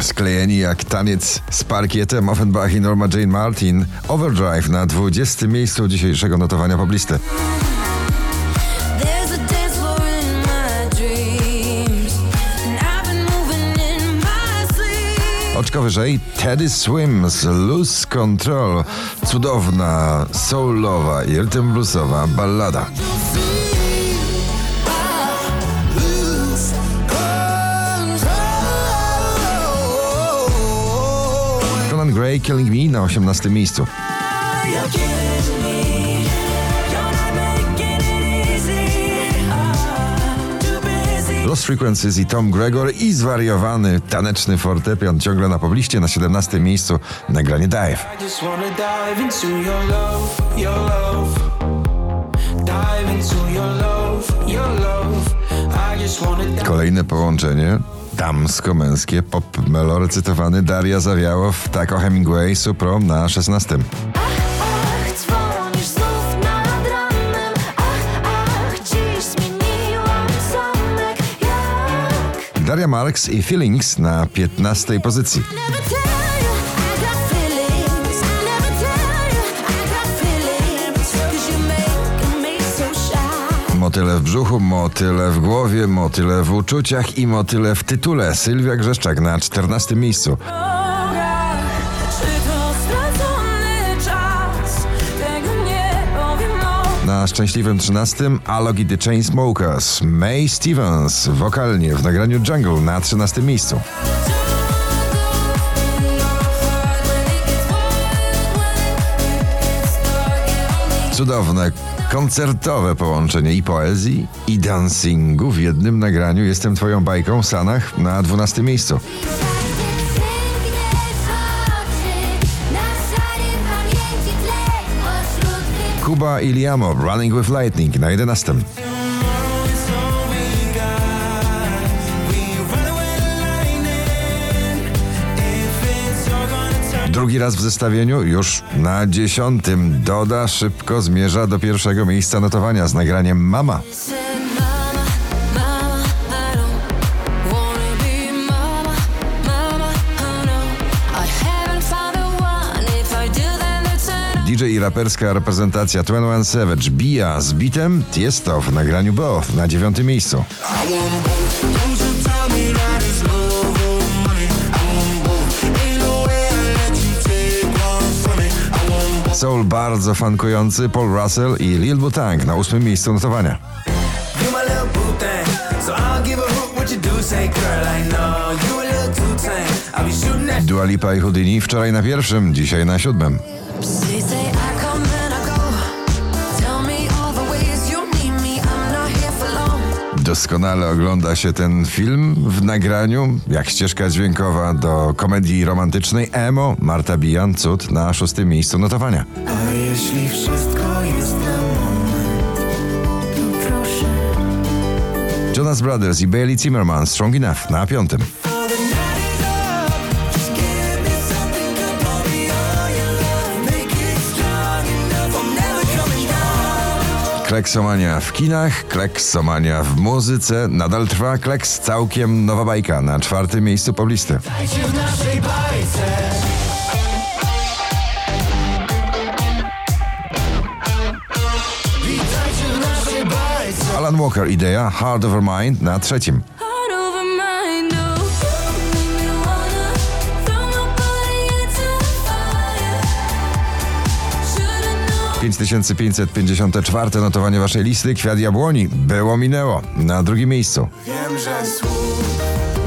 Sklejeni jak taniec z parkietem Offenbach i Norma Jane Martin. Overdrive na 20. miejscu dzisiejszego notowania poblisty. Oczko wyżej Teddy Swims Lose Control. Cudowna, soulowa i rytm bluesowa ballada. Gray Killing Me na 18. miejscu. Lost Frequencies i Tom Gregor i zwariowany taneczny fortepian ciągle na pobliście na 17. miejscu nagranie dive. Kolejne połączenie damsko-męskie pop melo recytowany Daria Zawiałow, Taco Hemingway, Supro na 16. Ach, dzwonisz znów nad ranem. Ach, ach, dziś zmieniłam zamek. Jak? Daria Marks i Feelings na 15. pozycji. Motyle w brzuchu, motyle w głowie, motyle w uczuciach i motyle w tytule. Sylwia Grzeszczak na 14. miejscu. No. Na szczęśliwym 13. Alok i The Chainsmokers. May Stevens wokalnie w nagraniu Jungle na 13. miejscu. Cudowne, koncertowe połączenie i poezji, i dancingu w jednym nagraniu. Jestem twoją bajką, Sanach na 12 miejscu. Kuba i Liamo, Running with Lightning na 11. Drugi raz w zestawieniu, już na dziesiątym. Doda szybko zmierza do pierwszego miejsca notowania z nagraniem Mama. DJ i raperska reprezentacja 21 Savage Bia z bitem Tiesto w nagraniu Both na dziewiątym miejscu. Soul bardzo funkujący Paul Russell i Lil Butang na ósmym miejscu notowania. Dua Lipa i Houdini wczoraj na pierwszym, dzisiaj na siódmym. Doskonale ogląda się ten film w nagraniu, jak ścieżka dźwiękowa do komedii romantycznej Emo, Marta Bijan, cud na szóstym miejscu notowania. A jeśli wszystko jest na moment, To proszę. Jonas Brothers i Bailey Zimmerman, Strong Enough na piątym. Kleksomania w kinach, kleksomania w muzyce, nadal trwa kleks całkiem nowa bajka na czwartym miejscu poblisty. Dajcie w naszej bajce. Alan Walker, idea Hard Over Mind na trzecim. 9554 notowanie waszej listy. Kwiat jabłoni. Było, minęło. Na drugim miejscu. Wiem, że słów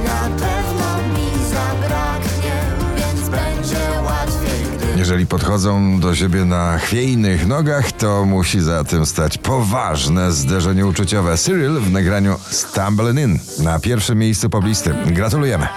na pewno mi zabraknie, więc będzie łatwiej, gdy... Jeżeli podchodzą do siebie na chwiejnych nogach, to musi za tym stać poważne zderzenie uczuciowe. Cyril w nagraniu Stumbling In na pierwszym miejscu poblisty. Gratulujemy.